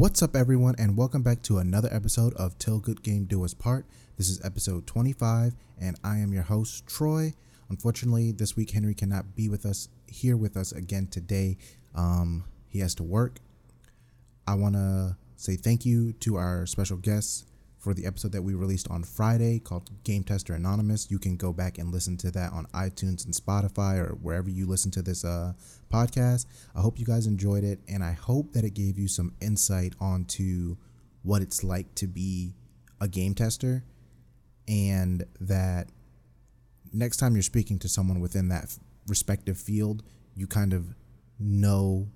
What's up, everyone, and welcome back to another episode of Till Good Game Do Us Part. This is episode 25, and I am your host, Troy. Unfortunately, this week Henry cannot be with us here with us again today. Um, he has to work. I want to say thank you to our special guests for the episode that we released on Friday called Game Tester Anonymous. You can go back and listen to that on iTunes and Spotify or wherever you listen to this uh, podcast. I hope you guys enjoyed it, and I hope that it gave you some insight onto what it's like to be a game tester, and that next time you're speaking to someone within that respective field, you kind of know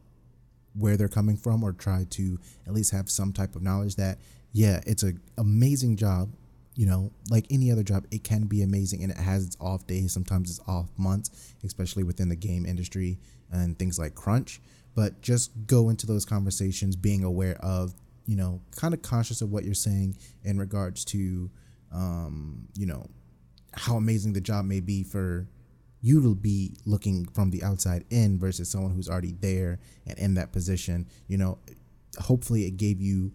where they're coming from or try to at least have some type of knowledge that yeah it's an amazing job you know like any other job it can be amazing and it has its off days sometimes it's off months especially within the game industry and things like crunch. But just go into those conversations being aware of you know kind of conscious of what you're saying in regards to um you know how amazing the job may be for you to be looking from the outside in versus someone who's already there and in that position. You know hopefully it gave you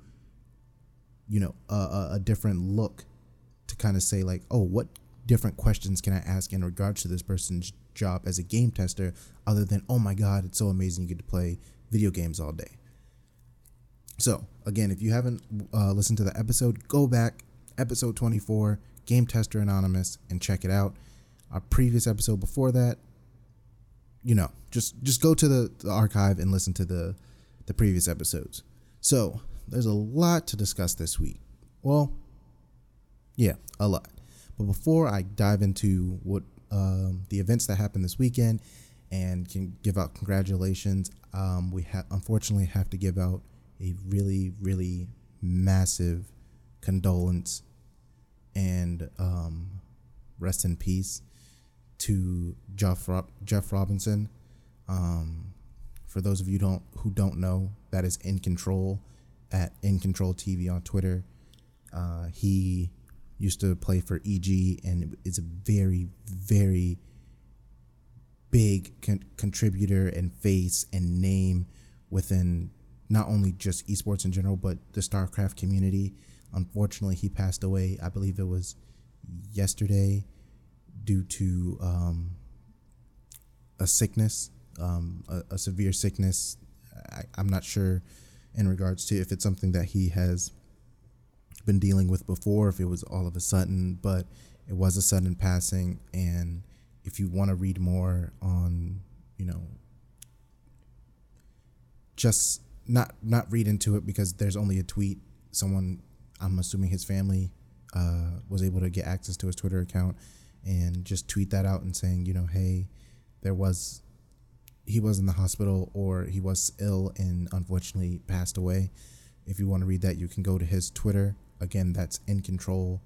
you know a, a different look to kind of say like oh what different questions can i ask in regards to this person's job as a game tester other than oh my god it's so amazing you get to play video games all day. So again if you haven't uh, listened to the episode go back episode 24 game tester anonymous and check it out. Our previous episode before that you know just just go to the, the archive and listen to the the previous episodes. So there's a lot to discuss this week. Well yeah a lot. But before i dive into what um, the events that happened this weekend and can give out congratulations um, we have unfortunately have to give out a really really massive condolence and um, rest in peace to Geoff Rob- Geoff Robinson. Um, for those of you don't who don't know, that is in control at in control TV on Twitter. Uh, he used to play for EG and is a very very big con- contributor and face and name within not only just esports in general but the StarCraft community. Unfortunately, he passed away. I believe it was yesterday due to um, a sickness, um, a, a, severe sickness. I, I'm not sure in regards to if it's something that he has been dealing with before, if it was all of a sudden, but it was a sudden passing. And if you want to read more on, you know, just not not read into it because there's only a tweet. Someone, I'm assuming his family, uh, was able to get access to his Twitter account and just tweet that out and saying, you know, hey, there was he was in the hospital or he was ill and unfortunately passed away. If you want to read that, you can go to his Twitter. Again, that's in control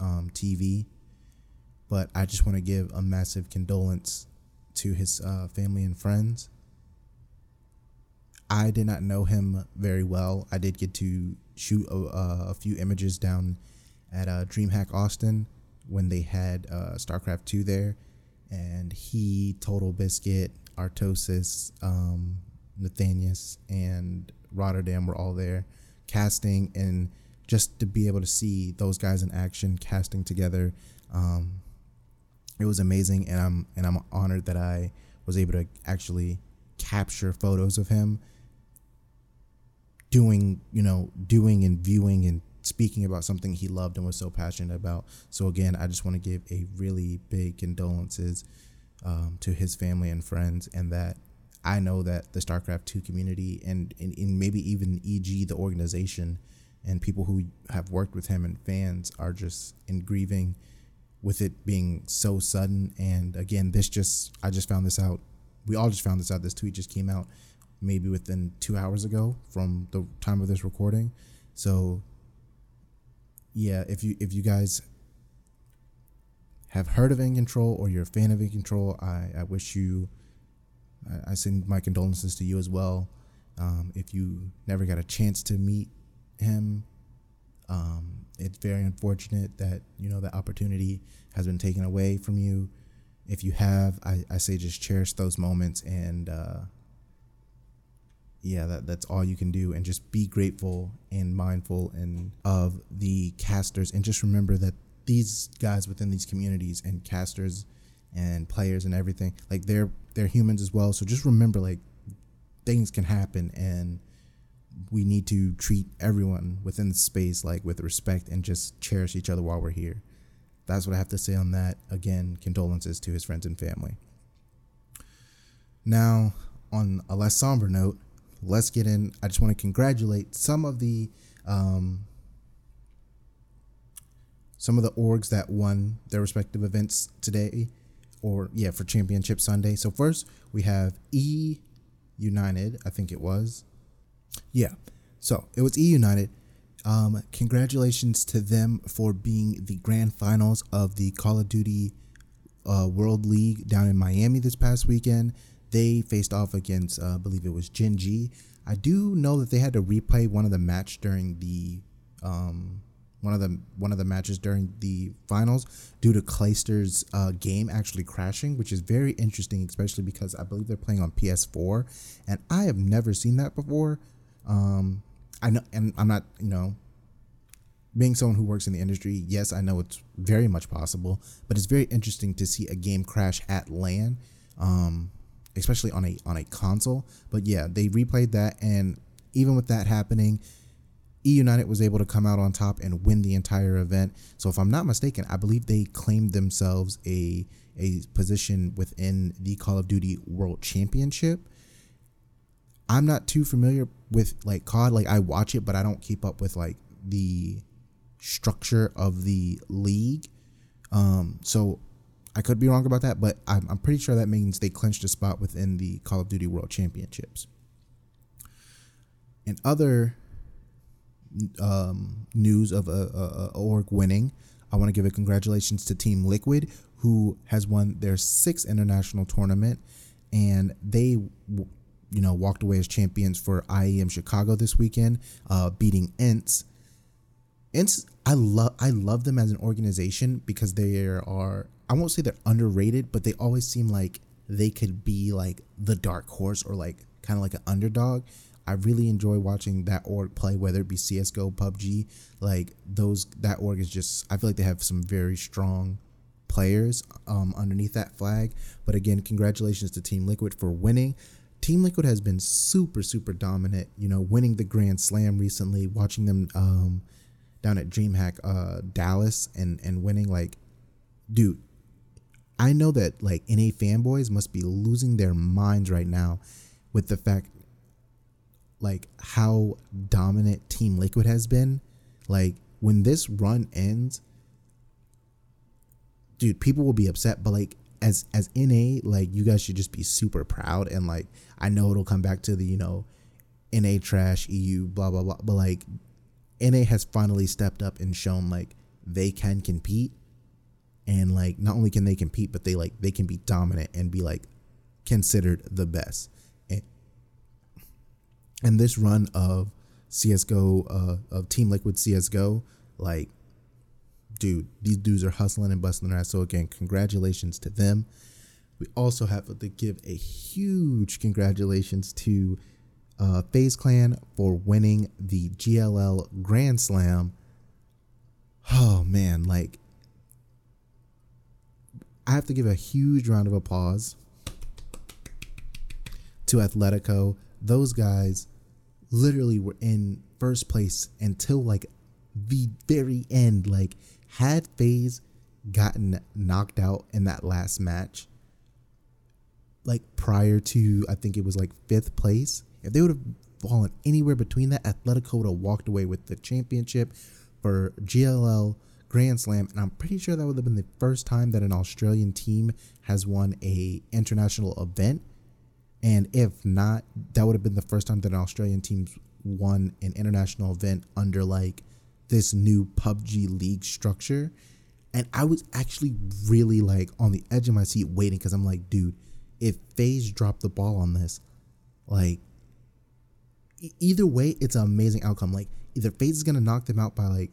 um, TV. But I just want to give a massive condolence to his uh, family and friends. I did not know him very well. I did get to shoot a, a few images down at uh, DreamHack Austin when they had uh, StarCraft 2 there. And he, Total Biscuit, Artosis, um, Nathanias, and Rotterdam were all there casting. And just to be able to see those guys in action casting together, um, it was amazing. And I'm, and I'm honored that I was able to actually capture photos of him doing, you know, doing and viewing and speaking about something he loved and was so passionate about. So again, I just want to give a really big condolences um, to his family and friends, and that I know that the StarCraft two community and, and, and maybe even EG the organization and people who have worked with him and fans are just in grieving with it being so sudden. And again, this just I just found this out. We all just found this out. This tweet just came out maybe within two hours ago from the time of this recording. So yeah, if you if you guys have heard of In Control or you're a fan of In Control, I, I wish you, I, I send my condolences to you as well. Um, if you never got a chance to meet him, um, it's very unfortunate that you know the opportunity has been taken away from you. If you have, I, I say just cherish those moments and uh, yeah, that, that's all you can do, and just be grateful and mindful and of the casters, and just remember that these guys within these communities and casters and players and everything, like they're they're humans as well. So just remember, like things can happen, and we need to treat everyone within the space like with respect and just cherish each other while we're here. That's what I have to say on that. Again, condolences to his friends and family. Now, on a less somber note, let's get in. I just want to congratulate some of the um, some of the orgs that won their respective events today, or yeah, for Championship Sunday. So first we have E United, I think it was. Yeah, so it was E United. Um, congratulations to them for being the grand finals of the Call of Duty uh, World League down in Miami this past weekend. They faced off against, uh, I believe it was Gen G. I do know that they had to replay one of the match during the um, one of the one of the matches during the finals due to Clayster's uh, game actually crashing, which is very interesting, especially because I believe they're playing on PS4, and I have never seen that before. Um, I know, and I'm not, you know, being someone who works in the industry, yes, I know it's very much possible, but it's very interesting to see a game crash at LAN. Um, especially on a on a console. But yeah, they replayed that, and even with that happening, E United was able to come out on top and win the entire event. So if I'm not mistaken, I believe they claimed themselves a a position within the Call of Duty World Championship. I'm not too familiar with like COD. Like I watch it, but I don't keep up with like the structure of the league. Um, so I could be wrong about that, but I'm, I'm pretty sure that means they clinched a spot within the Call of Duty World Championships. And other um, news of a, a, a, org winning, I want to give a congratulations to Team Liquid, who has won their sixth international tournament, and they, you know, walked away as champions for IEM Chicago this weekend, uh, beating ENCE. ENCE, I love, I love them as an organization because they are I won't say they're underrated, but they always seem like they could be like the dark horse or like kind of like an underdog. I really enjoy watching that org play, whether it be CS:GO, PUBG. Like those, that org is just. I feel like they have some very strong players um, underneath that flag. But again, congratulations to Team Liquid for winning. Team Liquid has been super, super dominant. You know, winning the Grand Slam recently, watching them um, down at DreamHack uh, Dallas and and winning. Like, dude, I know that like NA fanboys must be losing their minds right now with the fact like how dominant Team Liquid has been. Like when this run ends, dude, people will be upset, but like as as NA, like you guys should just be super proud and like I know it'll come back to the, you know, NA trash, EU, blah blah blah. But like NA has finally stepped up and shown like they can compete and like not only can they compete but they like they can be dominant and be like considered the best and, this run of csgo uh, of team liquid csgo like dude these dudes are hustling and busting their ass so again congratulations to them we also have to give a huge congratulations to uh, FaZe Clan for winning the GLL Grand Slam. Oh man, like I have to give a huge round of applause to Athletico. Those guys literally were in first place until like the very end. Like, had FaZe gotten knocked out in that last match, like prior to I think it was like fifth place, if they would have fallen anywhere between that, Athletico would have walked away with the championship for GLL Grand Slam, and I'm pretty sure that would have been the first time that an Australian team has won a international event. And if not, that would have been the first time that an Australian team won an international event under like this new PUBG league structure. And I was actually really like on the edge of my seat waiting because I'm like, dude, if FaZe dropped the ball on this, like either way, it's an amazing outcome. Like either FaZe is gonna knock them out by like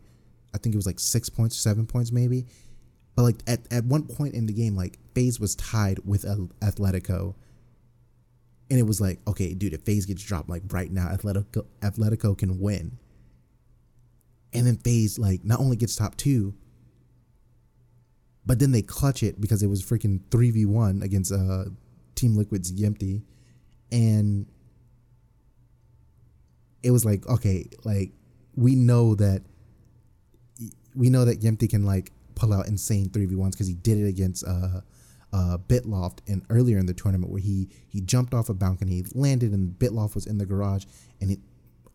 I think it was like six points, seven points maybe. But like at, at one point in the game, like FaZe was tied with Athletico. And it was like, okay, dude, if FaZe gets dropped like right now, Athletico Athletico can win. And then FaZe like not only gets top two, but then they clutch it because it was freaking three v one against uh Team Liquid's Yempty, and it was like okay, like we know that we know that Yempty can like pull out insane three v ones because he did it against uh uh, Bitloft and earlier in the tournament where he he jumped off a balcony, landed, and Bitloft was in the garage, and it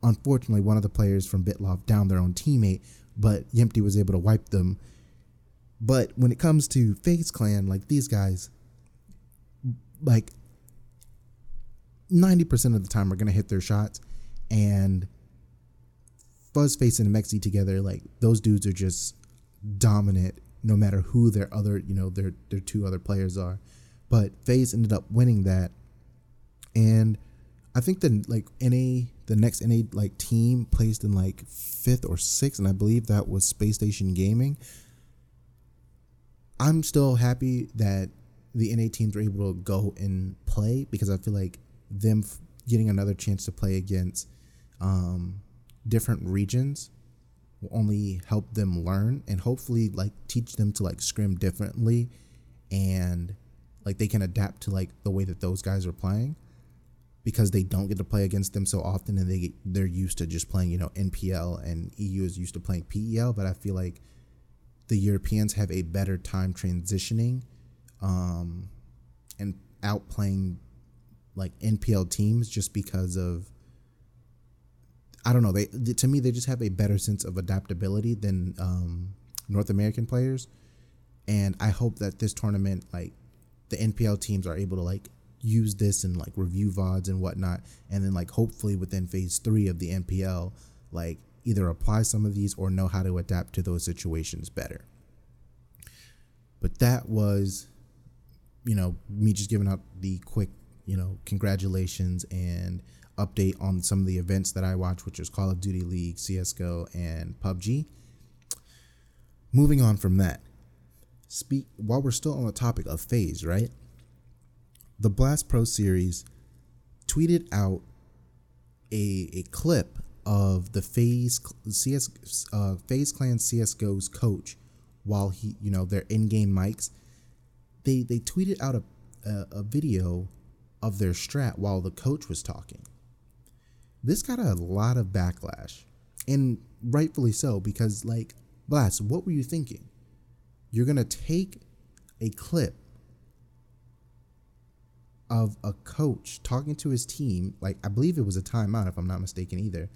unfortunately one of the players from Bitloft downed their own teammate, but Yempty was able to wipe them. But when it comes to FaZe Clan, like these guys, like ninety percent of the time are gonna hit their shots, and Fuzzface and Mexi together, like those dudes are just dominant no matter who their other, you know, their their two other players are. But FaZe ended up winning that. And I think the like NA the next NA like team placed in like fifth or sixth, and I believe that was Space Station Gaming. I'm still happy that the NA teams were able to go and play because I feel like them getting another chance to play against um, different regions will only help them learn and hopefully like teach them to like scrim differently and like they can adapt to like the way that those guys are playing because they don't get to play against them so often and they get, they're used to just playing you know NPL and EU is used to playing PEL but I feel like the Europeans have a better time transitioning um and outplaying like NPL teams just because of I don't know. They, to me they just have a better sense of adaptability than um, North American players, and I hope that this tournament, like the NPL teams, are able to like use this and like review vods and whatnot, and then like hopefully within phase three of the NPL, like either apply some of these or know how to adapt to those situations better. But that was, you know, me just giving out the quick, you know, congratulations and update on some of the events that I watch, which is Call of Duty League, CSGO, and PUBG. Moving on from that, speak while we're still on the topic of FaZe, right? The Blast Pro series tweeted out a, a clip of the FaZe CS uh, FaZe Clan CS:GO's coach while he, you know, their in-game mics. They they tweeted out a, a, a video of their strat while the coach was talking this got a lot of backlash, and rightfully so because like Blast, what were you thinking? You're gonna take a clip of a coach talking to his team, like I believe it was a timeout if I'm not mistaken either,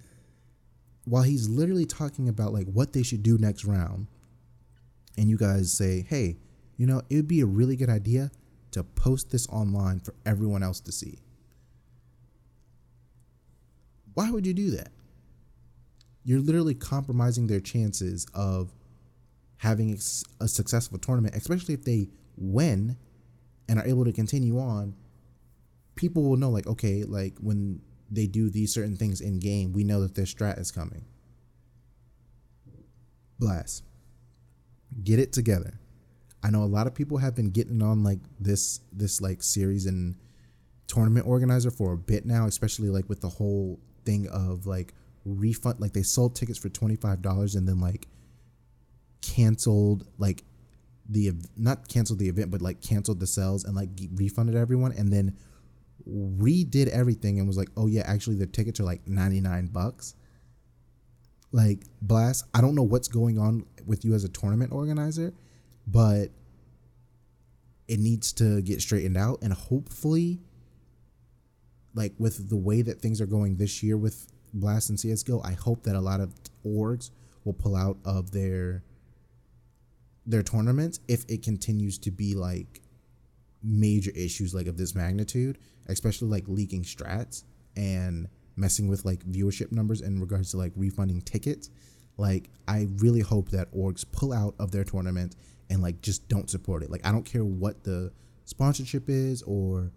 while he's literally talking about like what they should do next round, and you guys say, hey, you know, it would be a really good idea to post this online for everyone else to see. Why would you do that? You're literally compromising their chances of having a successful tournament, especially if they win and are able to continue on. People will know, like, okay, like when they do these certain things in game, we know that their strat is coming. Blast. Get it together. I know a lot of people have been getting on like this this like series and tournament organizer for a bit now, especially like with the whole thing of like refund like they sold tickets for $25 and then like canceled like the not canceled the event but like canceled the sales and like refunded everyone and then redid everything and was like oh yeah actually the tickets are like 99 bucks. Like blast i don't know what's going on with you as a tournament organizer but it needs to get straightened out and hopefully like with the way that things are going this year with Blast and CS:GO, I hope that a lot of orgs will pull out of their their tournaments if it continues to be like major issues like of this magnitude, especially like leaking strats and messing with like viewership numbers in regards to like refunding tickets. Like I really hope that orgs pull out of their tournament and like just don't support it. Like I don't care what the sponsorship is or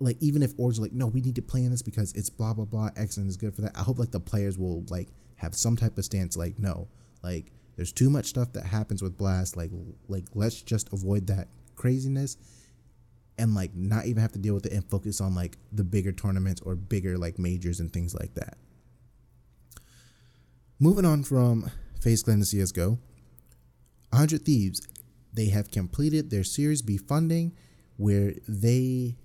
like even if orgs are like, no, we need to play in this because it's blah blah blah, excellent is good for that. I hope like the players will like have some type of stance like, no, like there's too much stuff that happens with Blast. Like like let's just avoid that craziness. and like not even have to deal with it and focus on like the bigger tournaments or bigger like majors and things like that. Moving on from FaZe Clan to CSGO, 100 Thieves, they have completed their Series B funding where they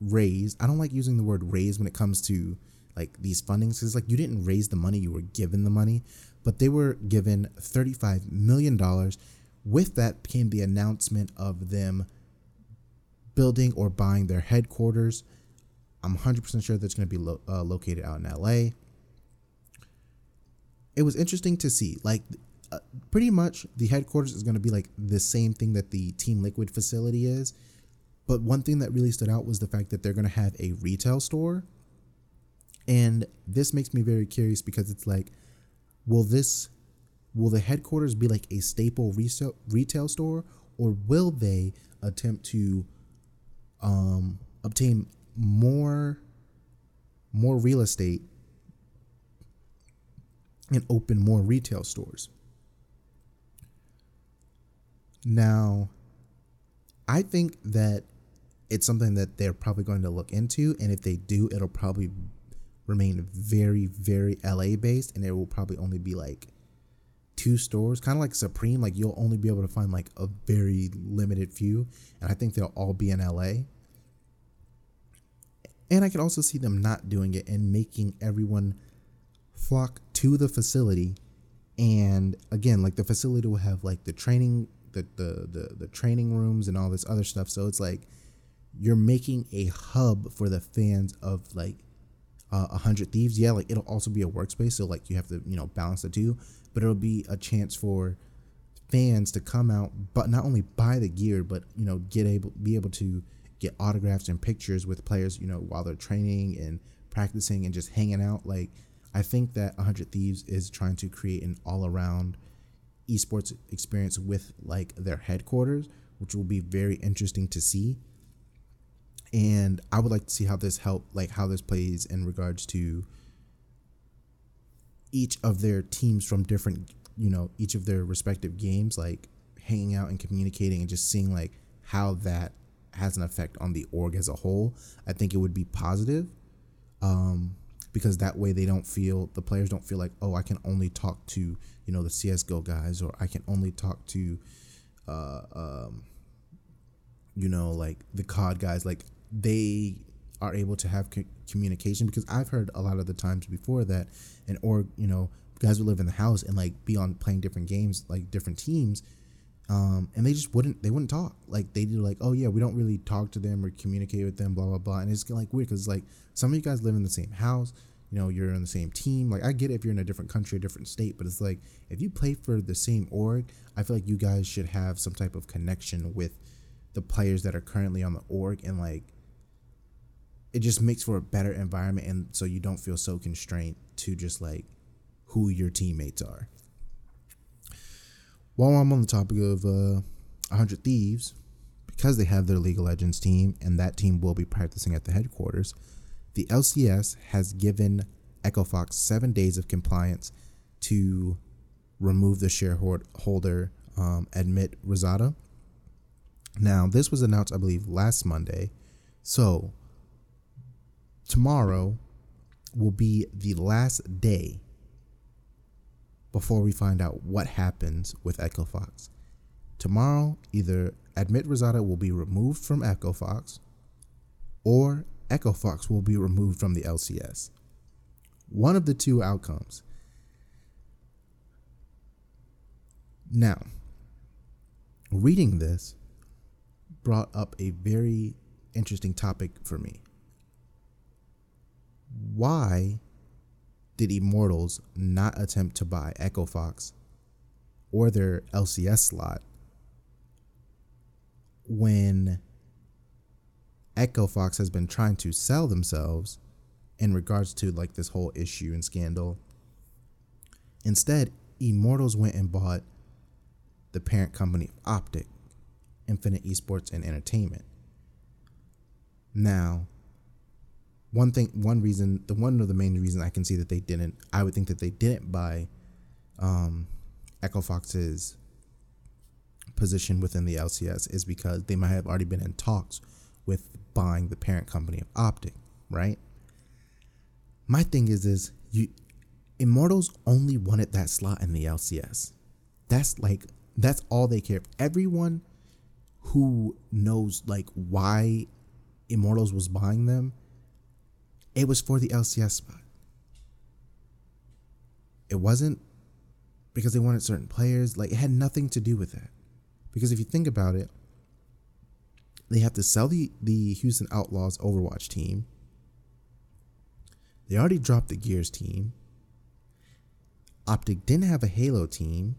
raised, I don't like using the word raise when it comes to like these fundings because like you didn't raise the money, you were given the money, but they were given $35 million. With that came the announcement of them building or buying their headquarters. I'm 100% sure that's going to be lo- uh, located out in LA. It was interesting to see. Like, uh, pretty much the headquarters is going to be like the same thing that the Team Liquid facility is. But one thing that really stood out was the fact that they're going to have a retail store. And this makes me very curious because it's like, will this, will the headquarters be like a staple retail store or will they attempt to um, obtain more more real estate and open more retail stores. Now, I think that it's something that they're probably going to look into, and if they do, it'll probably remain very, very LA based, and it will probably only be like two stores, kind of like Supreme. Like you'll only be able to find like a very limited few, and I think they'll all be in LA. And I could also see them not doing it and making everyone flock to the facility. And again, like the facility will have like the training, the the the, the training rooms and all this other stuff. So it's like you're making a hub for the fans of like uh, a uh, hundred thieves. Yeah, like it'll also be a workspace. So like you have to you know balance the two, but it'll be a chance for fans to come out, but not only buy the gear, but you know get able be able to get autographs and pictures with players, you know, while they're training and practicing and just hanging out. Like, I think that a 100 Thieves is trying to create an all around esports experience with like their headquarters, which will be very interesting to see. And I would like to see how this help, like how this plays in regards to each of their teams from different, you know, each of their respective games, like hanging out and communicating and just seeing like how that has an effect on the org as a whole, I think it would be positive. Um, because that way they don't feel the players don't feel like oh I can only talk to you know the CS:GO guys or I can only talk to uh, um, you know like the COD guys like they are able to have co- communication because I've heard a lot of the times before that and or you know guys would live in the house and like be on playing different games like different teams um, and they just wouldn't they wouldn't talk. Like they do like oh yeah we don't really talk to them or communicate with them blah blah blah and it's like weird because like some of you guys live in the same house you know you're in the same team like i get it if you're in a different country a different state but it's like if you play for the same org i feel like you guys should have some type of connection with the players that are currently on the org and like it just makes for a better environment and so you don't feel so constrained to just like who your teammates are while I'm on the topic of uh, 100 Thieves, because they have their League of Legends team and that team will be practicing at the headquarters, the LCS has given Echo Fox seven days of compliance to remove the shareholder um, Amit Raizada. Now, this was announced, I believe, last Monday. So, tomorrow will be the last day before we find out what happens with Echo Fox. Tomorrow, either Amit Raizada will be removed from Echo Fox or Echo Fox will be removed from the LCS. One of the two outcomes. Now, reading this brought up a very interesting topic for me. Why did Immortals not attempt to buy Echo Fox or their LCS slot when Echo Fox has been trying to sell themselves in regards to like this whole issue and scandal? Instead, Immortals went and bought the parent company Optic, Infinite Esports and Entertainment. Now, one thing, one reason, the one of the main reason I can see that they didn't, I would think that they didn't buy um, Echo Fox's position within the LCS is because they might have already been in talks with buying the parent company of Optic, right? My thing is is you Immortals only wanted that slot in the LCS. That's like that's all they care. Everyone who knows like why Immortals was buying them, it was for the LCS spot. It wasn't because they wanted certain players. Like it had nothing to do with that. Because if you think about it, they have to sell the, the Houston Outlaws Overwatch team. They already dropped the Gears team. Optic didn't have a Halo team.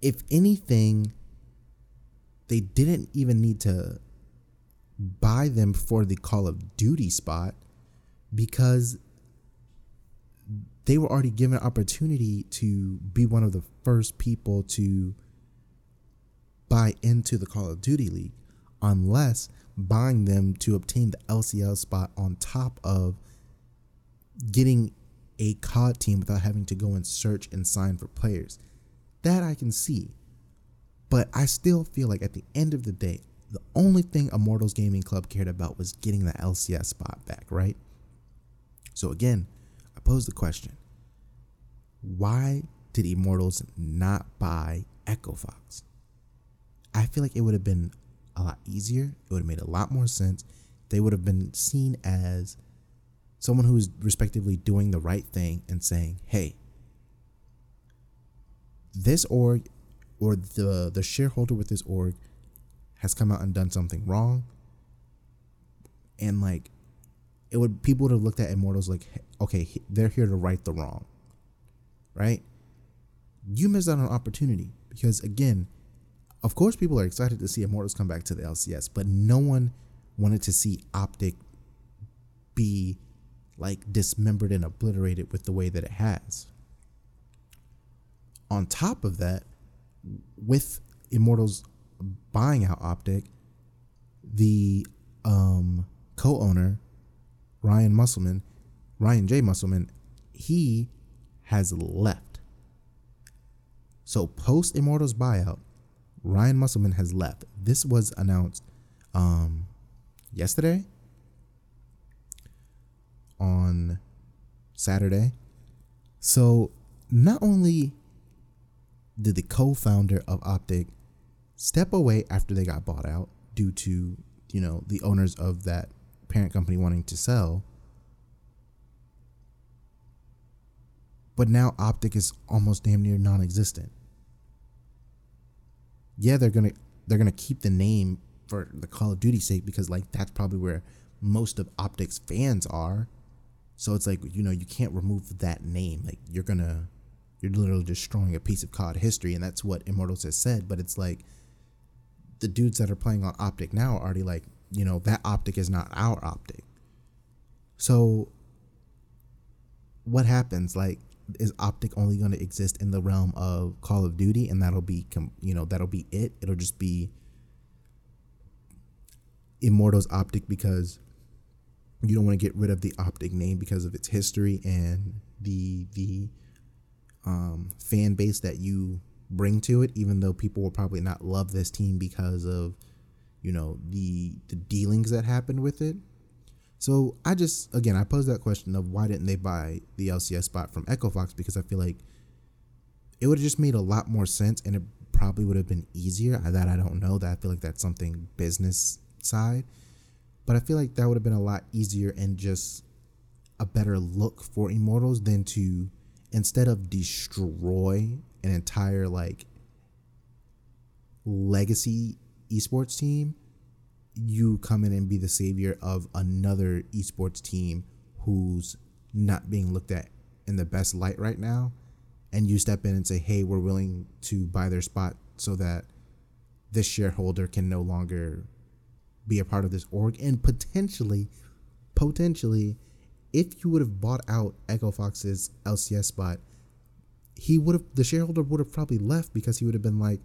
If anything, they didn't even need to buy them for the Call of Duty spot because they were already given an opportunity to be one of the first people to buy into the Call of Duty League unless buying them to obtain the LCL spot on top of getting a COD team without having to go and search and sign for players. That I can see. But I still feel like at the end of the day, the only thing Immortals Gaming Club cared about was getting the LCS spot back, right? So again, I pose the question why did Immortals not buy Echo Fox? I feel like it would have been a lot easier. It would have made a lot more sense. They would have been seen as someone who is respectively doing the right thing and saying, hey, this org or the the shareholder with this org has come out and done something wrong. And like it would people would have looked at immortals like okay they're here to right the wrong right? You missed out on an opportunity because again of course people are excited to see immortals come back to the lcs but no one wanted to see optic be like dismembered and obliterated with the way that it has. On top of that with immortals buying out optic the um co-owner Ryan Musselman, Ryan J. Musselman, he has left. So post Immortals buyout, Ryan Musselman has left. This was announced um, yesterday on Saturday. So not only did the co-founder of Optic step away after they got bought out due to, you know, the owners of that parent company wanting to sell. But now Optic is almost damn near non-existent. Yeah, they're gonna they're gonna keep the name for the Call of Duty sake because like that's probably where most of Optic's fans are. So it's like you know you can't remove that name. Like you're gonna you're literally destroying a piece of COD history, and that's what Immortals has said. But it's like the dudes that are playing on Optic now are already like, you know, that optic is not our optic. So what happens? Like, is optic only going to exist in the realm of Call of Duty, and that'll be, you know, that'll be it. It'll just be Immortals optic because you don't want to get rid of the optic name because of its history and the the um, fan base that you bring to it. Even though people will probably not love this team because of you know the the dealings that happened with it. So I just again I pose that question of why didn't they buy the LCS spot from Echo Fox because I feel like it would have just made a lot more sense and it probably would have been easier. That I don't know. That I feel like that's something business side, but I feel like that would have been a lot easier and just a better look for Immortals than to instead of destroy an entire like legacy esports team, you come in and be the savior of another esports team who's not being looked at in the best light right now. And you step in and say, hey, we're willing to buy their spot so that this shareholder can no longer be a part of this org. And potentially, potentially, if you would have bought out Echo Fox's LCS spot, he would have the shareholder would have probably left because he would have been like,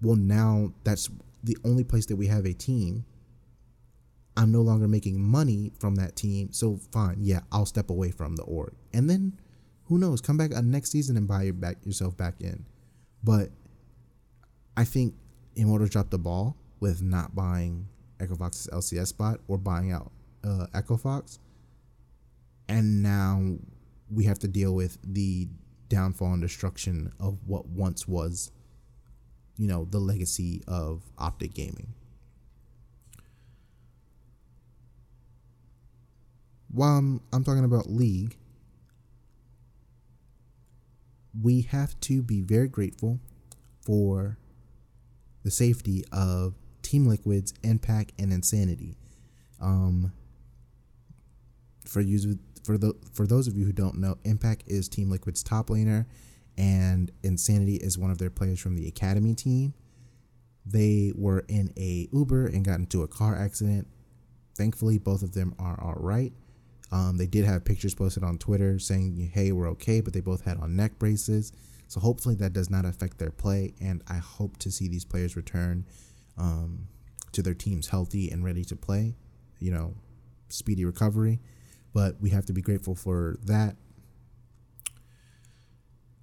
well, now that's the only place that we have a team. I'm no longer making money from that team. So fine, yeah, I'll step away from the org. And then who knows, come back next season and buy your back yourself back in. But I think Immortals dropped the ball with not buying Echo Fox's LCS spot or buying out uh, Echo Fox. And now we have to deal with the downfall and destruction of what once was, you know, the legacy of Optic Gaming. While I'm, I'm talking about League, we have to be very grateful for the safety of Team Liquid's Impact and Insanity. Um, for you, for the for those of you who don't know, Impact is Team Liquid's top laner, and Insanity is one of their players from the Academy team. They were in a Uber and got into a car accident. Thankfully, both of them are all right. Um, they did have pictures posted on Twitter saying, "Hey, we're okay," but they both had on neck braces. So hopefully that does not affect their play, and I hope to see these players return um, to their teams healthy and ready to play. You know, speedy recovery, but we have to be grateful for that.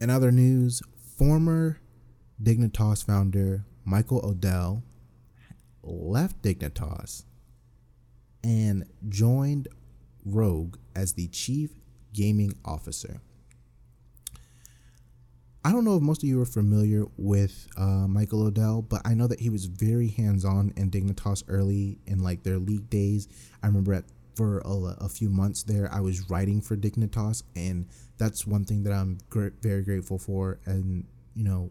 In other news, former Dignitas founder Michael O'Dell left Dignitas and joined Rogue as the chief gaming officer. I don't know if most of you are familiar with uh, Michael O'Dell, but I know that he was very hands-on in Dignitas early in like their league days. I remember at for a, a few months there, I was writing for Dignitas, and that's one thing that I'm gr- very grateful for. And you know,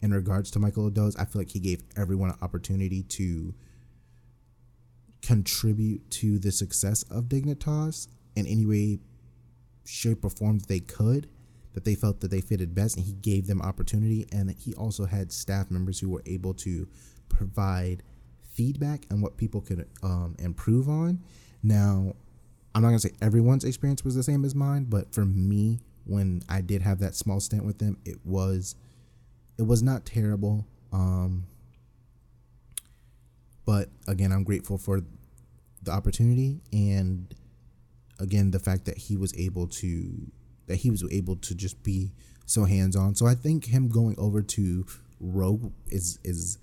in regards to Michael O'Dell, I feel like he gave everyone an opportunity to contribute to the success of Dignitas in any way, shape, or form that they could that they felt that they fitted best and he gave them opportunity and he also had staff members who were able to provide feedback on what people could um, improve on now i'm not to say everyone's experience was the same as mine but for me when i did have that small stint with them it was it was not terrible um, but again i'm grateful for the opportunity and again the fact that he was able to that he was able to just be so hands on. So I think him going over to Rogue is is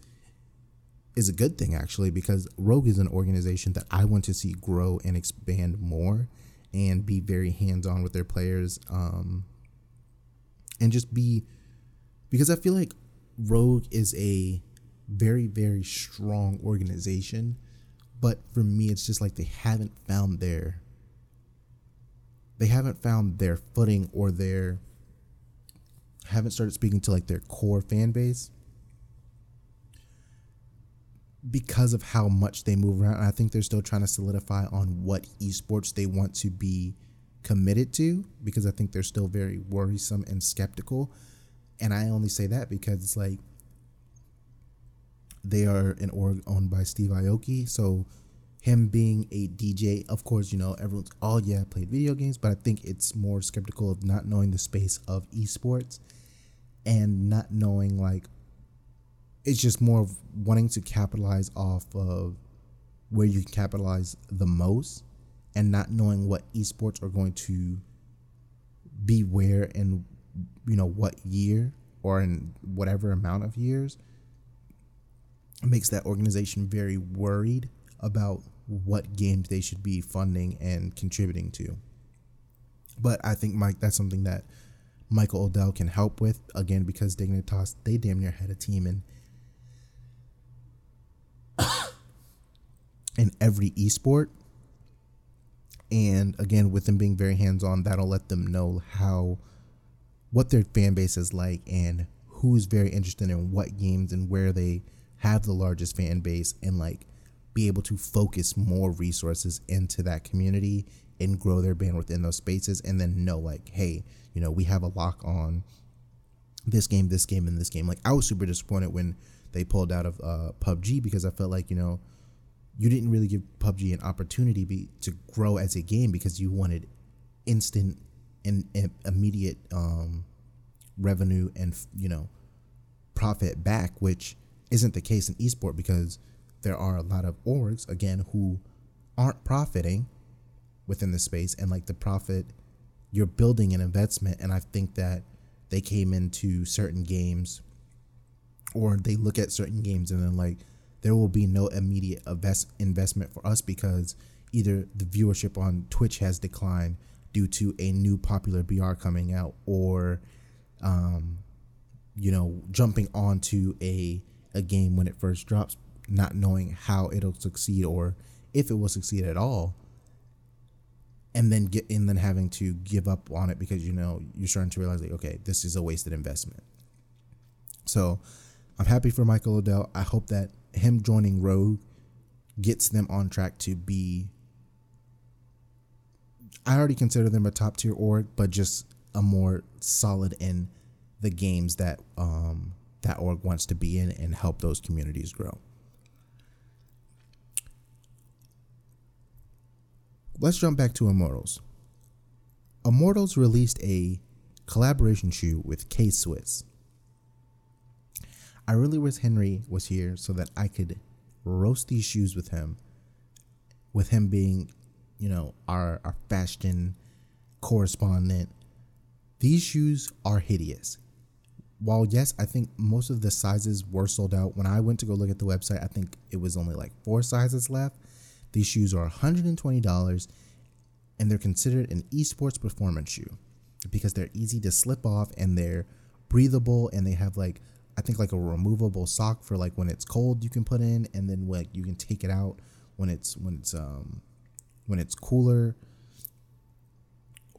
is a good thing actually because Rogue is an organization that I want to see grow and expand more and be very hands on with their players um, and just be because I feel like Rogue is a very very strong organization but for me it's just like they haven't found their they haven't found their footing or their haven't started speaking to like their core fan base because of how much they move around. I think they're still trying to solidify on what esports they want to be committed to because I think they're still very worrisome and skeptical. And I only say that because it's like they are an org owned by Steve Aoki, so him being a DJ, of course, you know, everyone's, oh yeah, played video games, but I think it's more skeptical of not knowing the space of esports and not knowing, like, it's just more of wanting to capitalize off of where you can capitalize the most and not knowing what esports are going to be where in, you know, what year or in whatever amount of years makes that organization very worried about what games they should be funding and contributing to. But I think Mike that's something that Michael O'Dell can help with again because Dignitas they damn near had a team in in every esport. And again, with them being very hands on, that'll let them know how what their fan base is like and who's very interested in what games and where they have the largest fan base and like be able to focus more resources into that community and grow their band within those spaces and then know like hey you know we have a lock on this game this game and this game like i was super disappointed when they pulled out of uh, pubg because i felt like you know you didn't really give pubg an opportunity be, to grow as a game because you wanted instant and, and immediate um, revenue and you know profit back which isn't the case in esport because there are a lot of orgs again who aren't profiting within the space and like the profit you're building an investment. And i think that they came into certain games or they look at certain games and then like there will be no immediate invest investment for us because either the viewership on Twitch has declined due to a new popular BR coming out or um you know jumping onto a a game when it first drops not knowing how it'll succeed or if it will succeed at all and then get and then having to give up on it because you know you're starting to realize like okay this is a wasted investment. So i'm happy for michael o'dell. I hope that him joining rogue gets them on track to be i already consider them a top tier org but just a more solid in the games that um that org wants to be in and help those communities grow let's jump back to Immortals. Immortals released a collaboration shoe with K Swiss. I really wish Henry was here so that I could roast these shoes with him. With him being, you know, our, our fashion correspondent. These shoes are hideous. While yes, I think most of the sizes were sold out. When I went to go look at the website, I think it was only like four sizes left. These shoes are $120 and they're considered an esports performance shoe because they're easy to slip off and they're breathable and they have like I think like a removable sock for like when it's cold you can put in and then like you can take it out when it's when it's um when it's cooler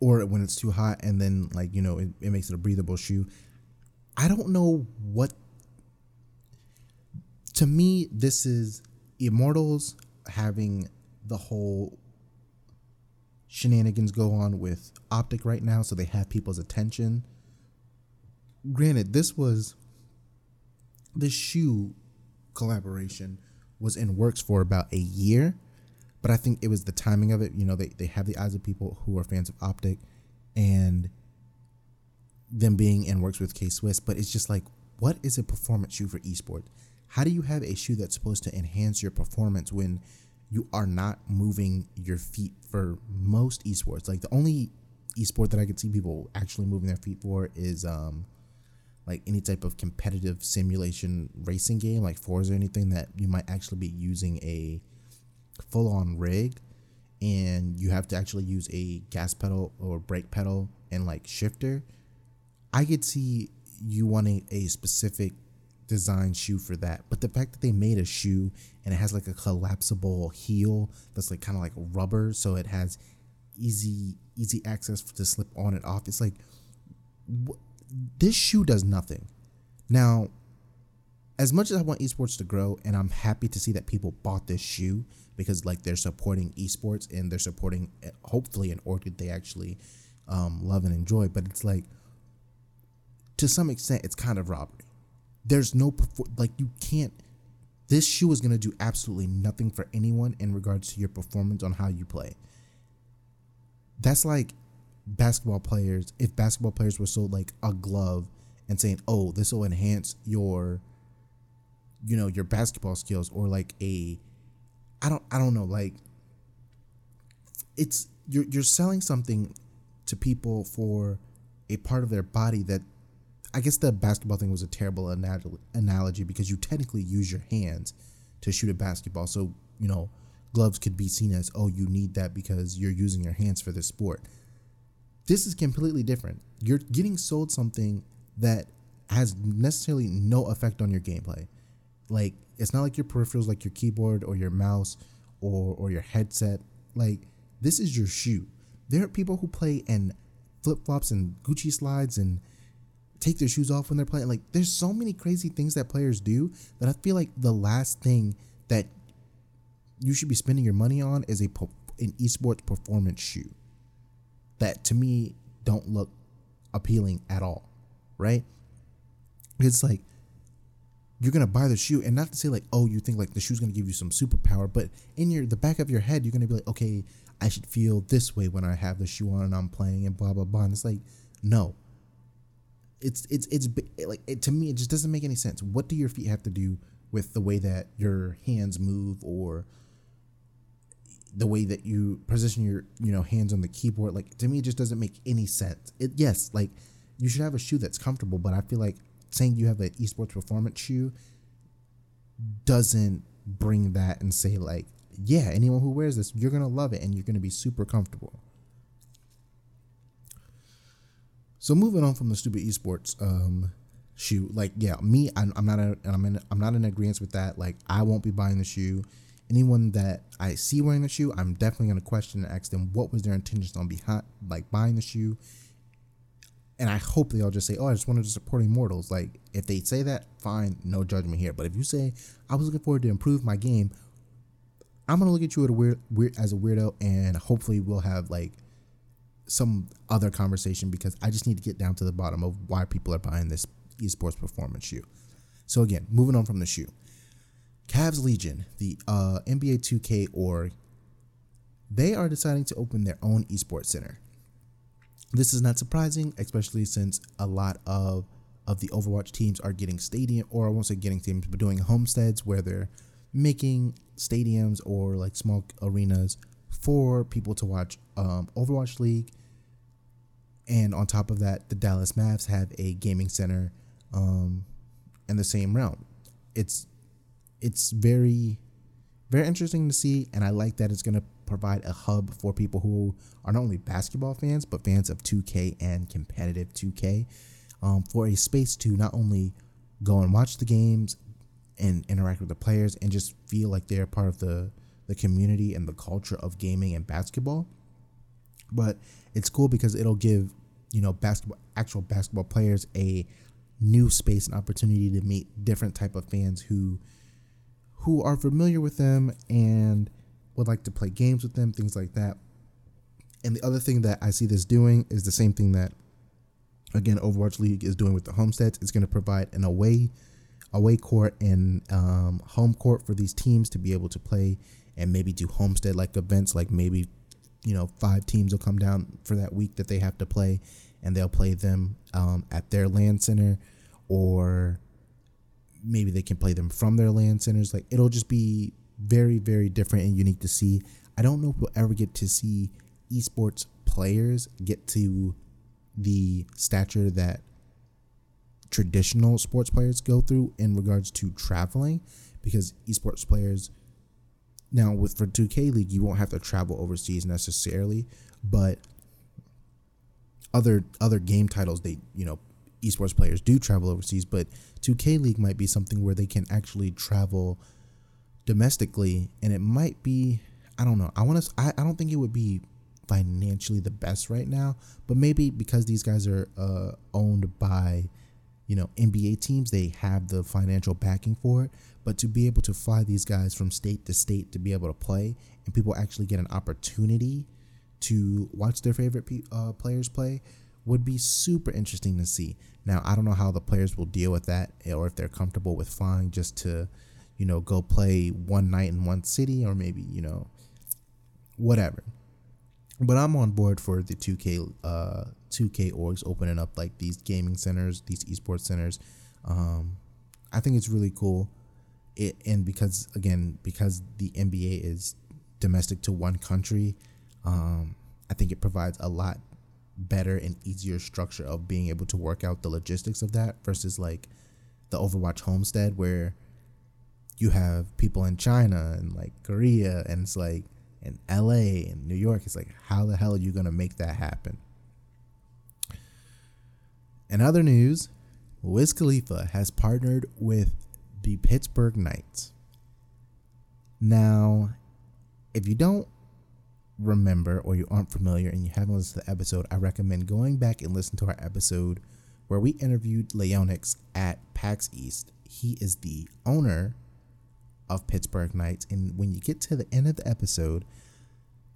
or when it's too hot and then like you know it, it makes it a breathable shoe. I don't know what to me this is Immortals having the whole shenanigans go on with Optic right now, so they have people's attention. Granted, this was this shoe collaboration was in works for about a year, but I think it was the timing of it. You know, they, they have the eyes of people who are fans of Optic and them being in works with K Swiss, but it's just like, what is a performance shoe for esports? How do you have a shoe that's supposed to enhance your performance when you are not moving your feet for most esports? Like the only esport that I could see people actually moving their feet for is um like any type of competitive simulation racing game like Forza or anything that you might actually be using a full on rig and you have to actually use a gas pedal or brake pedal and like shifter. I could see you wanting a specific design shoe for that. But the fact that they made a shoe and it has like a collapsible heel that's like kind of like rubber, so it has easy easy access to slip on and off. It's like wh- this shoe does nothing. Now, as much as I want esports to grow, and I'm happy to see that people bought this shoe because like they're supporting esports and they're supporting eh, hopefully an that they actually um, love and enjoy. But it's like to some extent, it's kind of robbery there's no like you can't this shoe is going to do absolutely nothing for anyone in regards to your performance on how you play that's like basketball players if basketball players were sold like a glove and saying oh this will enhance your you know your basketball skills or like a i don't i don't know like it's you're you're selling something to people for a part of their body that I guess the basketball thing was a terrible analogy because you technically use your hands to shoot a basketball. So, you know, gloves could be seen as, oh, you need that because you're using your hands for this sport. This is completely different. You're getting sold something that has necessarily no effect on your gameplay. Like, it's not like your peripherals, like your keyboard or your mouse or, or your headset. Like, this is your shoe. There are people who play in flip flops and Gucci slides and take their shoes off when they're playing. Like there's so many crazy things that players do that I feel like the last thing that you should be spending your money on is a an esports performance shoe. That to me don't look appealing at all, right? It's like you're gonna buy the shoe, and not to say like, oh, you think like the shoe's gonna give you some superpower, but in your the back of your head, you're gonna be like, okay, I should feel this way when I have the shoe on and I'm playing, and blah blah blah. And it's like, no, it's it's it's like it, to me it just doesn't make any sense. What do your feet have to do with the way that your hands move or the way that you position your you know hands on the keyboard? Like to me, it just doesn't make any sense. It yes, like you should have a shoe that's comfortable, but I feel like saying you have an esports performance shoe doesn't bring that and say like, yeah, anyone who wears this, you're gonna love it and you're gonna be super comfortable. So moving on from the stupid esports um, shoe, like yeah, me, I'm, I'm not a, I'm in, I'm not in agreement with that. Like I won't be buying the shoe. Anyone that I see wearing the shoe, I'm definitely gonna question and ask them what was their intentions on behind like buying the shoe. And I hope they all just say, "Oh, I just wanted to support Immortals." Like if they say that, fine, no judgment here. But if you say, "I was looking forward to improve my game," I'm gonna look at you at a weird, weird as a weirdo, and hopefully we'll have like some other conversation because I just need to get down to the bottom of why people are buying this esports performance shoe. So again, moving on from the shoe, Cavs Legion, the uh, NBA 2K org, they are deciding to open their own esports center. This is not surprising, especially since a lot of of the Overwatch teams are getting stadium, or I won't say getting teams, but doing homesteads where they're making stadiums or like small arenas for people to watch um, Overwatch League. And on top of that, the Dallas Mavs have a gaming center um, in the same realm. It's it's very very interesting to see, and I like that it's going to provide a hub for people who are not only basketball fans but fans of 2K and competitive 2K um, for a space to not only go and watch the games and interact with the players and just feel like they're part of the the community and the culture of gaming and basketball. But it's cool because it'll give, you know, basketball actual basketball players a new space and opportunity to meet different type of fans who who are familiar with them and would like to play games with them, things like that. And the other thing that I see this doing is the same thing that again Overwatch League is doing with the homesteads. It's going to provide an away away court and um, home court for these teams to be able to play and maybe do homestead like events like maybe you know five teams will come down for that week that they have to play and they'll play them um, at their LAN center or maybe they can play them from their LAN centers like it'll just be very very different and unique to see i don't know if we'll ever get to see esports players get to the stature that traditional sports players go through in regards to traveling because esports players now, with for 2K League, you won't have to travel overseas necessarily, but other other game titles, they you know, esports players do travel overseas. But 2K League might be something where they can actually travel domestically, and it might be I don't know. I want to. I, I don't think it would be financially the best right now, but maybe because these guys are uh, owned by you know NBA teams, they have the financial backing for it. But to be able to fly these guys from state to state to be able to play, and people actually get an opportunity to watch their favorite uh, players play, would be super interesting to see. Now, I don't know how the players will deal with that, or if they're comfortable with flying just to, you know, go play one night in one city, or maybe you know, whatever. But I'm on board for the 2K uh 2K orgs opening up like these gaming centers, these esports centers. Um, I think it's really cool it and because again because the NBA is domestic to one country, um, I think it provides a lot better and easier structure of being able to work out the logistics of that versus like the Overwatch homestead where you have people in China and like Korea and it's like in LA and New York. It's like how the hell are you gonna make that happen? In other news, Wiz Khalifa has partnered with the Pittsburgh Knights. Now, if you don't remember or you aren't familiar and you haven't listened to the episode, I recommend going back and listen to our episode where we interviewed Leonix at PAX East. He is the owner of Pittsburgh Knights. And when you get to the end of the episode,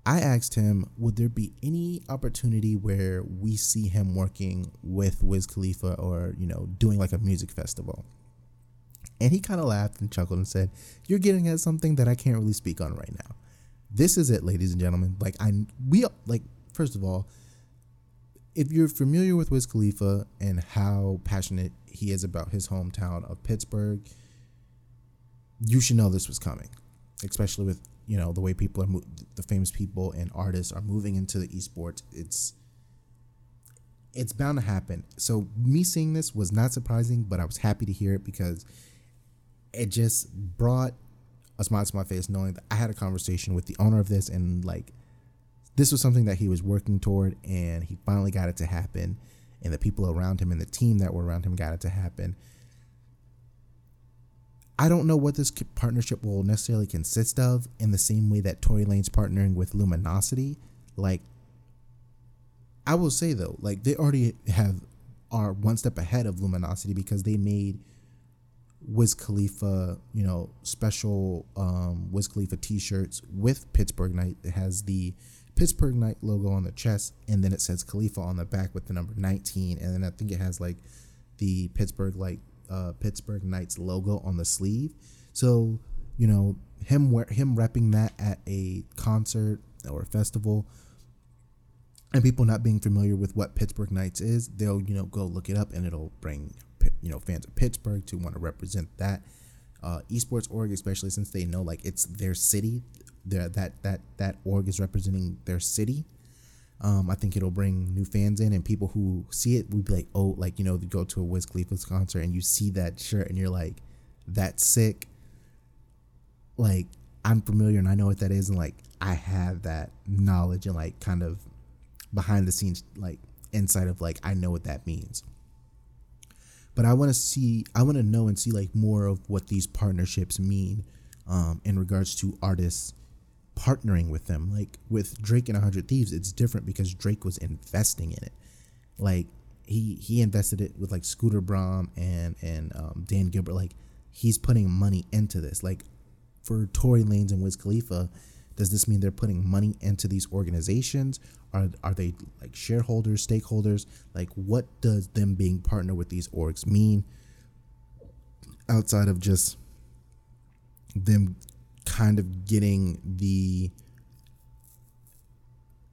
I asked him, would there be any opportunity where we see him working with Wiz Khalifa or, you know, doing like a music festival? And he kind of laughed and chuckled and said, "You're getting at something that I can't really speak on right now. This is it, ladies and gentlemen. Like I we like first of all, if you're familiar with Wiz Khalifa and how passionate he is about his hometown of Pittsburgh, you should know this was coming, especially with you know the way people are mo- the famous people and artists are moving into the esports. It's it's bound to happen. So me seeing this was not surprising, but I was happy to hear it because it just brought a smile to my face knowing that I had a conversation with the owner of this and like this was something that he was working toward and he finally got it to happen and the people around him and the team that were around him got it to happen. I don't know what this partnership will necessarily consist of in the same way that Tory Lanez partnering with Luminosity. Like, I will say though, like they already have are one step ahead of Luminosity because they made Wiz Khalifa, you know, special um, Wiz Khalifa T-shirts with Pittsburgh Knight. It has the Pittsburgh Knight logo on the chest, and then it says Khalifa on the back with the number 19, and then I think it has like the Pittsburgh like uh, Pittsburgh Knights logo on the sleeve. So you know him wear, him repping that at a concert or a festival, and people not being familiar with what Pittsburgh Knights is, they'll you know go look it up, and it'll bring you know fans of Pittsburgh to want to represent that. Uh, esports org, especially since they know like it's their city, their that that that org is representing their city um, I think it'll bring new fans in and people who see it would be like, oh, like you know, go to a Wiz Khalifa's concert and you see that shirt and you're like, that's sick. Like I'm familiar and I know what that is and like I have that knowledge and like kind of behind the scenes like insight of like I know what that means. But I want to see, I want to know and see like more of what these partnerships mean um, in regards to artists partnering with them. Like with Drake and 100 Thieves, it's different because Drake was investing in it. Like he he invested it with like Scooter Braun and and um, Dan Gilbert. Like he's putting money into this. Like for Tory Lanez and Wiz Khalifa, does this mean they're putting money into these organizations? Are are they like shareholders, stakeholders? Like what does them being partner with these orgs mean? Outside of just them kind of getting the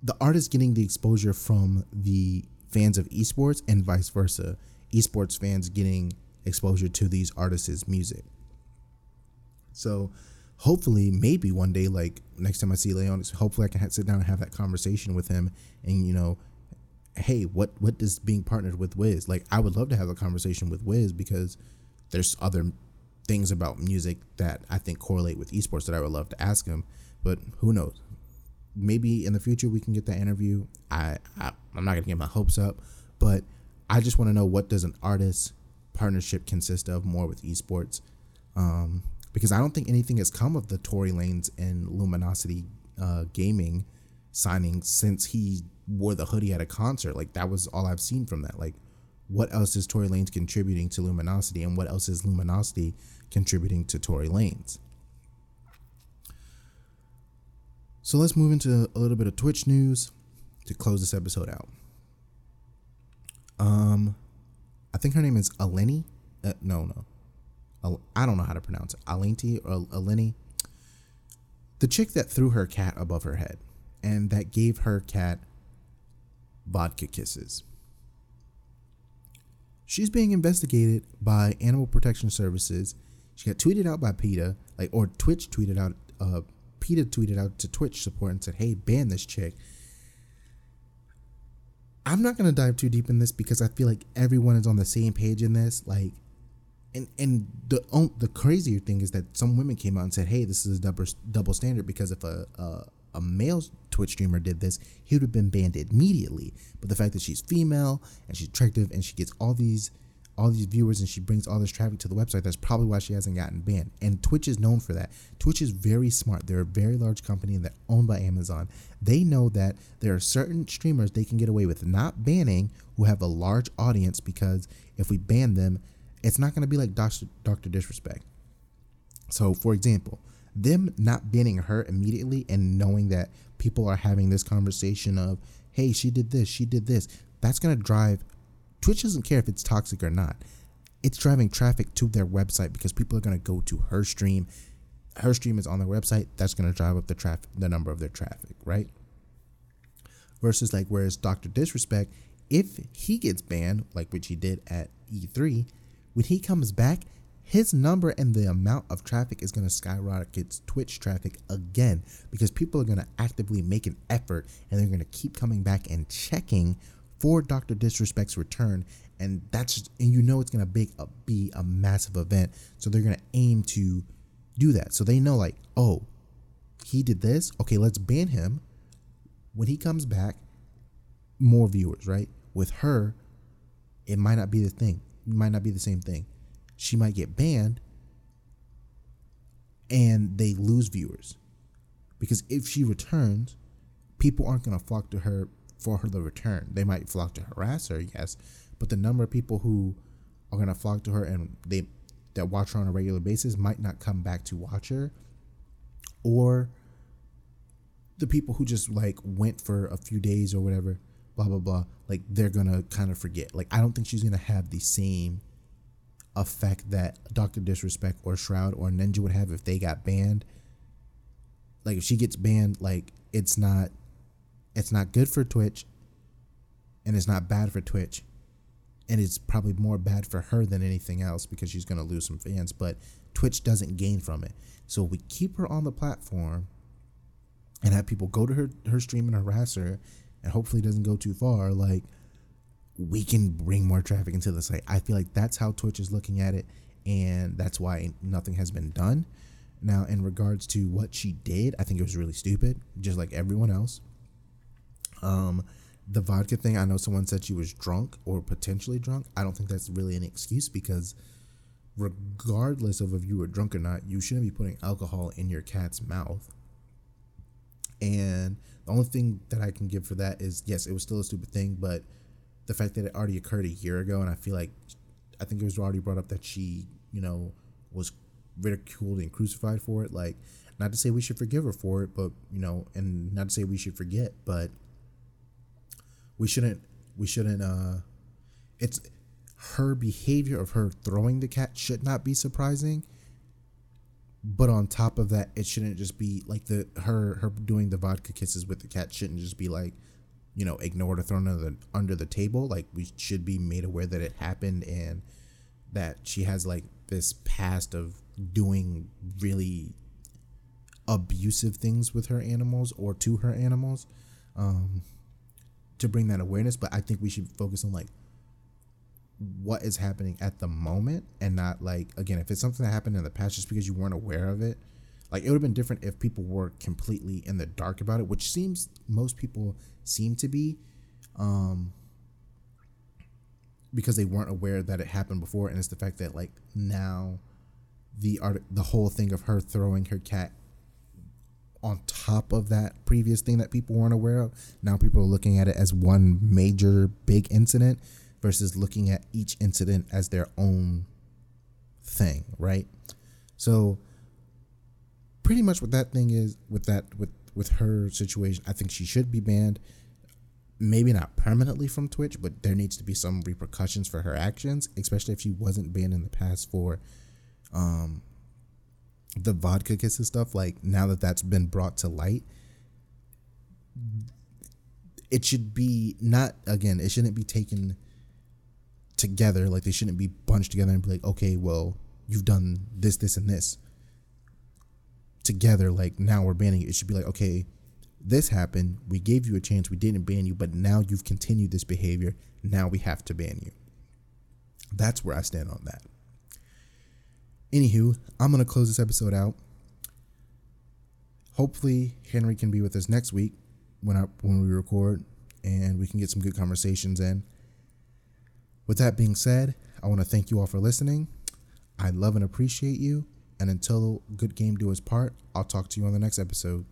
the artist getting the exposure from the fans of esports and vice versa. Esports fans getting exposure to these artists' music. So hopefully, maybe one day, like next time I see Leon, hopefully I can sit down and have that conversation with him and, you know, hey, what what does being partnered with Wiz? Like I would love to have a conversation with Wiz because there's other things about music that I think correlate with esports that I would love to ask him. But who knows? Maybe in the future we can get that interview. I, I I'm not gonna get my hopes up, but I just want to know what does an artist partnership consist of more with esports, um, because I don't think anything has come of the Tory Lanez and Luminosity uh, gaming signing since he wore the hoodie at a concert. Like that was all I've seen from that. Like, what else is Tory Lanez contributing to Luminosity, and what else is Luminosity contributing to Tory Lanez. So let's move into a little bit of Twitch news to close this episode out. Um, I think her name is Aleni. Uh, no, no, I don't know how to pronounce it. Alinti or Aleni. The chick that threw her cat above her head and that gave her cat vodka kisses. She's being investigated by Animal Protection Services she got tweeted out by PETA, like or Twitch tweeted out. Uh, PETA tweeted out to Twitch support and said, "Hey, ban this chick." I'm not gonna dive too deep in this because I feel like everyone is on the same page in this. Like, and and the the crazier thing is that some women came out and said, "Hey, this is a double double standard because if a, a a male Twitch streamer did this, he would have been banned immediately. But the fact that she's female and she's attractive and she gets all these all these viewers and she brings all this traffic to the website. That's probably why she hasn't gotten banned. And Twitch is known for that. Twitch is very smart. They're a very large company and they're owned by Amazon. They know that there are certain streamers they can get away with not banning who have a large audience because if we ban them, it's not going to be like Dr. Dr. Disrespect. So, for example, them not banning her immediately and knowing that people are having this conversation of, hey, she did this, she did this, that's going to drive Twitch doesn't care if it's toxic or not. It's driving traffic to their website because people are going to go to her stream. Her stream is on their website. That's going to drive up the traffic, the number of their traffic, right? Versus like whereas Doctor Disrespect, if he gets banned, like which he did at E3, when he comes back, his number and the amount of traffic is going to skyrocket Twitch traffic again because people are going to actively make an effort and they're going to keep coming back and checking for Doctor Disrespect's return, and that's and you know it's gonna be a, uh, be a massive event, so they're gonna aim to do that. So they know like, oh, he did this. Okay, let's ban him. When he comes back, more viewers, right? With her, it might not be the thing. Might not be the same thing. She might get banned and they lose viewers. Because if she returns, people aren't going to flock to her for her to return. They might flock to harass her, yes, but the number of people who are going to flock to her and they that watch her on a regular basis might not come back to watch her or the people who just like went for a few days or whatever blah blah blah like they're gonna kind of forget. Like i don't think she's gonna have the same effect that dr disrespect or shroud or ninja would have if they got banned. Like if she gets banned like it's not it's not good for twitch and it's not bad for twitch and it's probably more bad for her than anything else because she's going to lose some fans but twitch doesn't gain from it. So we keep her on the platform and have people go to her her stream and harass her and hopefully doesn't go too far like we can bring more traffic into the site. I feel like that's how twitch is looking at it and that's why nothing has been done. Now in regards to what she did i think it was really stupid just like everyone else. Um the vodka thing i know someone said she was drunk or potentially drunk. I don't think that's really an excuse because regardless of if you were drunk or not you shouldn't be putting alcohol in your cat's mouth and the only thing that I can give for that is yes, it was still a stupid thing, but the fact that it already occurred a year ago, and I feel like I think it was already brought up that she, you know, was ridiculed and crucified for it. Like, not to say we should forgive her for it, but you know, and not to say we should forget, but we shouldn't. We shouldn't. uh It's her behavior of her throwing the cat should not be surprising but on top of that it shouldn't just be like the her her doing the vodka kisses with the cat shouldn't just be like you know ignored or thrown under the under the table. Like we should be made aware that it happened and that she has like this past of doing really abusive things with her animals or to her animals um to bring that awareness. But i think we should focus on like what is happening at the moment and not like again if it's something that happened in the past just because you weren't aware of it like it would have been different if people were completely in the dark about it which seems most people seem to be um because they weren't aware that it happened before and it's the fact that like now the art the whole thing of her throwing her cat on top of that previous thing that people weren't aware of now people are looking at it as one major big incident versus looking at each incident as their own thing, right? So pretty much what that thing is with that with with her situation, I think she should be banned. Maybe not permanently from Twitch, but there needs to be some repercussions for her actions, especially if she wasn't banned in the past for um the vodka kisses stuff. Like now that that's been brought to light, it should be not again. It shouldn't be taken together. Like they shouldn't be bunched together and be like, okay, well, you've done this, this, and this together. Like now we're banning you. It should be like, okay, this happened. We gave you a chance. We didn't ban you, but now you've continued this behavior. Now we have to ban you. That's where I stand on that. Anywho, I'm gonna close this episode out. Hopefully, Henry can be with us next week when I when we record, and we can get some good conversations in. With that being said, I want to thank you all for listening. I love and appreciate you. And until good game do us part, I'll talk to you on the next episode.